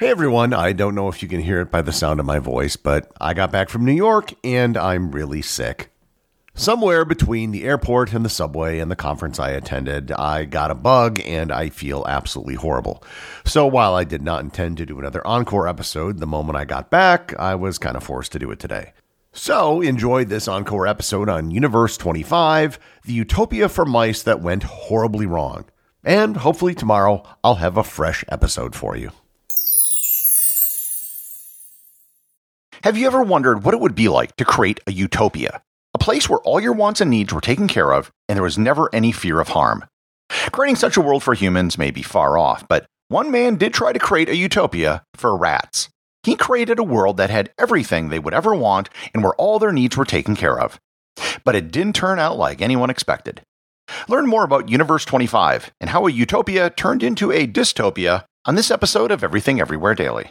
Hey everyone, I don't know if you can hear it by the sound of my voice, but I got back from New York and I'm really sick. Somewhere between the airport and the subway and the conference I attended, I got a bug and I feel absolutely horrible. So while I did not intend to do another encore episode the moment I got back, I was kind of forced to do it today. So enjoy this encore episode on Universe 25, the utopia for mice that went horribly wrong. And hopefully tomorrow I'll have a fresh episode for you. Have you ever wondered what it would be like to create a utopia? A place where all your wants and needs were taken care of and there was never any fear of harm. Creating such a world for humans may be far off, but one man did try to create a utopia for rats. He created a world that had everything they would ever want and where all their needs were taken care of. But it didn't turn out like anyone expected. Learn more about Universe 25 and how a utopia turned into a dystopia on this episode of Everything Everywhere Daily.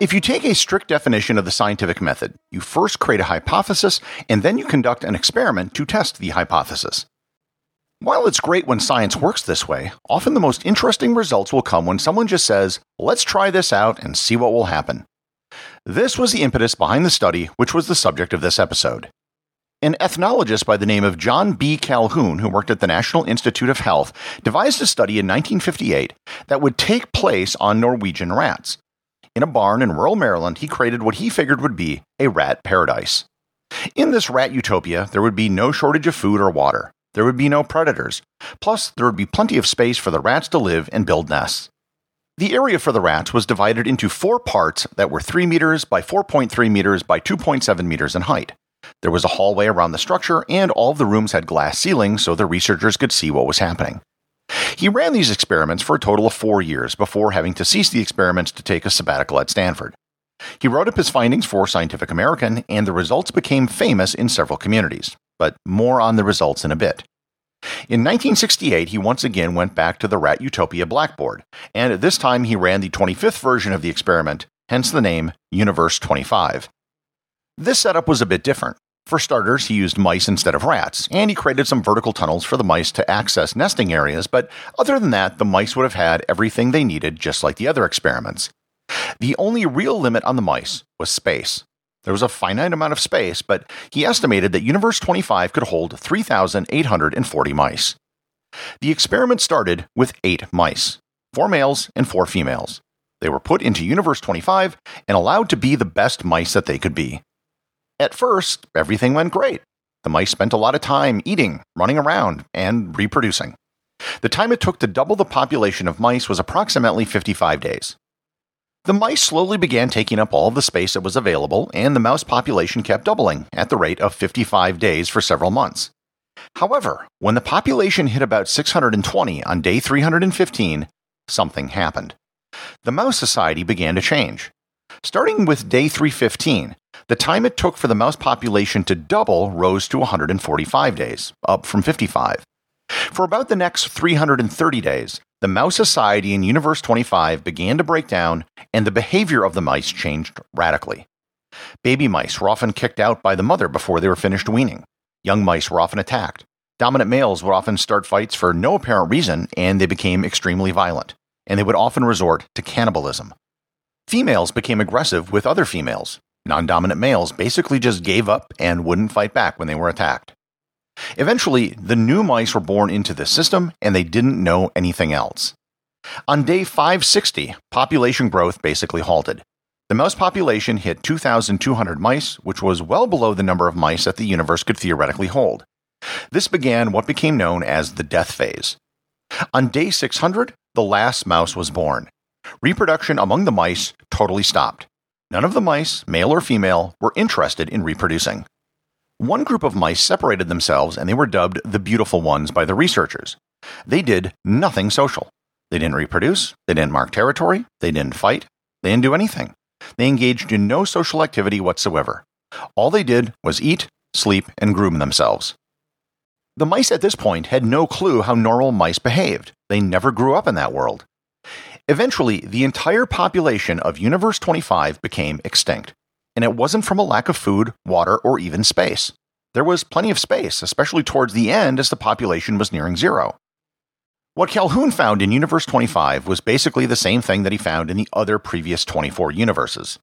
If you take a strict definition of the scientific method, you first create a hypothesis and then you conduct an experiment to test the hypothesis. While it's great when science works this way, often the most interesting results will come when someone just says, let's try this out and see what will happen. This was the impetus behind the study, which was the subject of this episode. An ethnologist by the name of John B. Calhoun, who worked at the National Institute of Health, devised a study in 1958 that would take place on Norwegian rats. In a barn in rural Maryland, he created what he figured would be a rat paradise. In this rat utopia, there would be no shortage of food or water. There would be no predators. Plus, there would be plenty of space for the rats to live and build nests. The area for the rats was divided into four parts that were 3 meters by 4.3 meters by 2.7 meters in height. There was a hallway around the structure, and all of the rooms had glass ceilings so the researchers could see what was happening. He ran these experiments for a total of four years before having to cease the experiments to take a sabbatical at Stanford. He wrote up his findings for Scientific American, and the results became famous in several communities. But more on the results in a bit. In 1968, he once again went back to the Rat Utopia blackboard, and this time he ran the 25th version of the experiment, hence the name Universe 25. This setup was a bit different. For starters, he used mice instead of rats, and he created some vertical tunnels for the mice to access nesting areas, but other than that, the mice would have had everything they needed just like the other experiments. The only real limit on the mice was space. There was a finite amount of space, but he estimated that Universe 25 could hold 3,840 mice. The experiment started with eight mice, four males and four females. They were put into Universe 25 and allowed to be the best mice that they could be. At first, everything went great. The mice spent a lot of time eating, running around, and reproducing. The time it took to double the population of mice was approximately 55 days. The mice slowly began taking up all the space that was available, and the mouse population kept doubling at the rate of 55 days for several months. However, when the population hit about 620 on day 315, something happened. The Mouse Society began to change. Starting with day 315, the time it took for the mouse population to double rose to 145 days, up from 55. For about the next 330 days, the Mouse Society in Universe 25 began to break down, and the behavior of the mice changed radically. Baby mice were often kicked out by the mother before they were finished weaning. Young mice were often attacked. Dominant males would often start fights for no apparent reason, and they became extremely violent, and they would often resort to cannibalism. Females became aggressive with other females. Non dominant males basically just gave up and wouldn't fight back when they were attacked. Eventually, the new mice were born into the system and they didn't know anything else. On day 560, population growth basically halted. The mouse population hit 2,200 mice, which was well below the number of mice that the universe could theoretically hold. This began what became known as the death phase. On day 600, the last mouse was born. Reproduction among the mice totally stopped. None of the mice, male or female, were interested in reproducing. One group of mice separated themselves and they were dubbed the beautiful ones by the researchers. They did nothing social. They didn't reproduce, they didn't mark territory, they didn't fight, they didn't do anything. They engaged in no social activity whatsoever. All they did was eat, sleep, and groom themselves. The mice at this point had no clue how normal mice behaved. They never grew up in that world. Eventually, the entire population of Universe 25 became extinct and it wasn't from a lack of food, water, or even space. There was plenty of space, especially towards the end as the population was nearing zero. What Calhoun found in Universe 25 was basically the same thing that he found in the other previous 24 universes.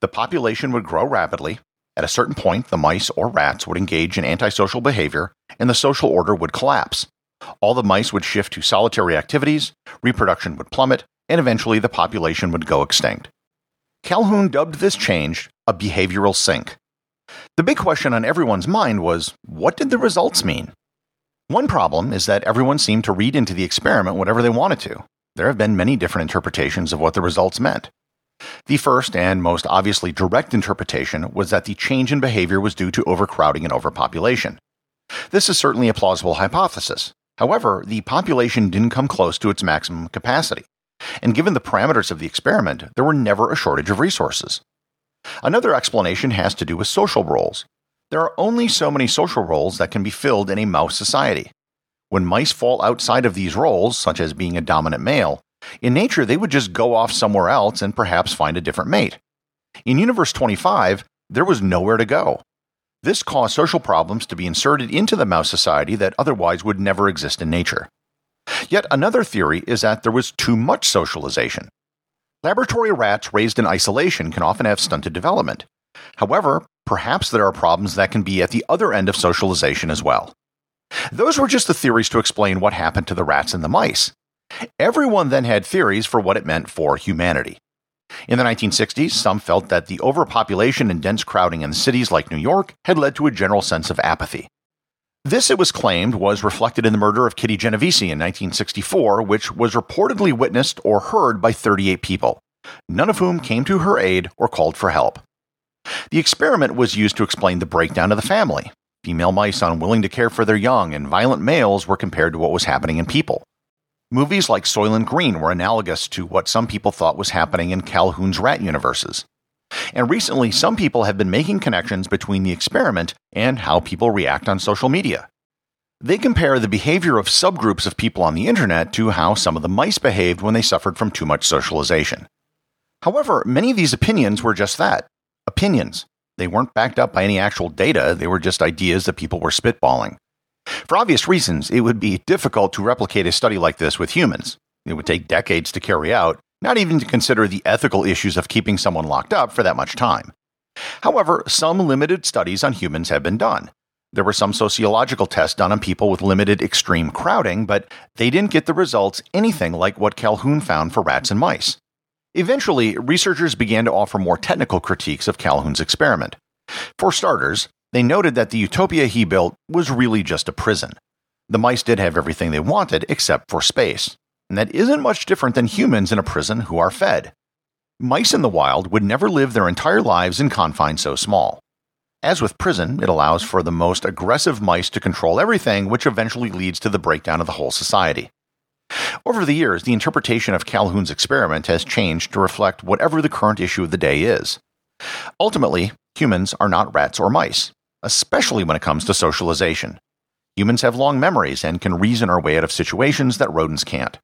The population would grow rapidly. At a certain point, the mice or rats would engage in antisocial behavior, and the social order would collapse. All the mice would shift to solitary activities, reproduction would plummet, and eventually the population would go extinct. Calhoun dubbed this change a behavioral sink. The big question on everyone's mind was what did the results mean? One problem is that everyone seemed to read into the experiment whatever they wanted to. There have been many different interpretations of what the results meant. The first and most obviously direct interpretation was that the change in behavior was due to overcrowding and overpopulation. This is certainly a plausible hypothesis. However, the population didn't come close to its maximum capacity and given the parameters of the experiment, there were never a shortage of resources. Another explanation has to do with social roles. There are only so many social roles that can be filled in a mouse society. When mice fall outside of these roles, such as being a dominant male, in nature they would just go off somewhere else and perhaps find a different mate. In Universe 25, there was nowhere to go. This caused social problems to be inserted into the mouse society that otherwise would never exist in nature. Yet another theory is that there was too much socialization. Laboratory rats raised in isolation can often have stunted development. However, perhaps there are problems that can be at the other end of socialization as well. Those were just the theories to explain what happened to the rats and the mice. Everyone then had theories for what it meant for humanity. In the 1960s, some felt that the overpopulation and dense crowding in cities like New York had led to a general sense of apathy. This, it was claimed, was reflected in the murder of Kitty Genovese in 1964, which was reportedly witnessed or heard by 38 people, none of whom came to her aid or called for help. The experiment was used to explain the breakdown of the family. Female mice unwilling to care for their young and violent males were compared to what was happening in people. Movies like Soylent Green were analogous to what some people thought was happening in Calhoun's rat universes. And recently, some people have been making connections between the experiment and how people react on social media. They compare the behavior of subgroups of people on the internet to how some of the mice behaved when they suffered from too much socialization. However, many of these opinions were just that opinions. They weren't backed up by any actual data, they were just ideas that people were spitballing. For obvious reasons, it would be difficult to replicate a study like this with humans. It would take decades to carry out, not even to consider the ethical issues of keeping someone locked up for that much time. However, some limited studies on humans have been done. There were some sociological tests done on people with limited extreme crowding, but they didn't get the results anything like what Calhoun found for rats and mice. Eventually, researchers began to offer more technical critiques of Calhoun's experiment. For starters, they noted that the utopia he built was really just a prison. The mice did have everything they wanted except for space, and that isn't much different than humans in a prison who are fed. Mice in the wild would never live their entire lives in confines so small. As with prison, it allows for the most aggressive mice to control everything, which eventually leads to the breakdown of the whole society. Over the years, the interpretation of Calhoun's experiment has changed to reflect whatever the current issue of the day is. Ultimately, humans are not rats or mice especially when it comes to socialization. Humans have long memories and can reason our way out of situations that rodents can't.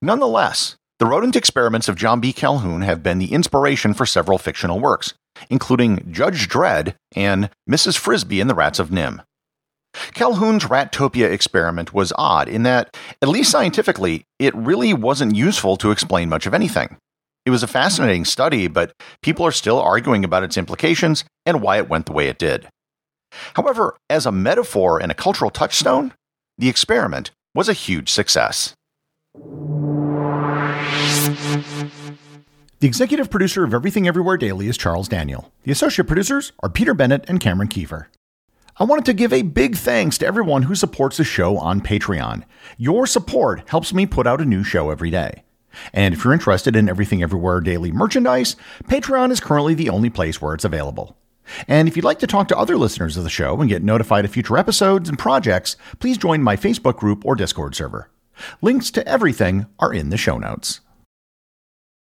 Nonetheless, the rodent experiments of John B. Calhoun have been the inspiration for several fictional works, including Judge Dredd and Mrs. Frisby and the Rats of NIMH. Calhoun's Rattopia experiment was odd in that, at least scientifically, it really wasn't useful to explain much of anything. It was a fascinating study, but people are still arguing about its implications and why it went the way it did. However, as a metaphor and a cultural touchstone, the experiment was a huge success. The executive producer of Everything Everywhere Daily is Charles Daniel. The associate producers are Peter Bennett and Cameron Kieffer. I wanted to give a big thanks to everyone who supports the show on Patreon. Your support helps me put out a new show every day. And if you're interested in Everything Everywhere Daily merchandise, Patreon is currently the only place where it's available. And if you'd like to talk to other listeners of the show and get notified of future episodes and projects, please join my Facebook group or Discord server. Links to everything are in the show notes.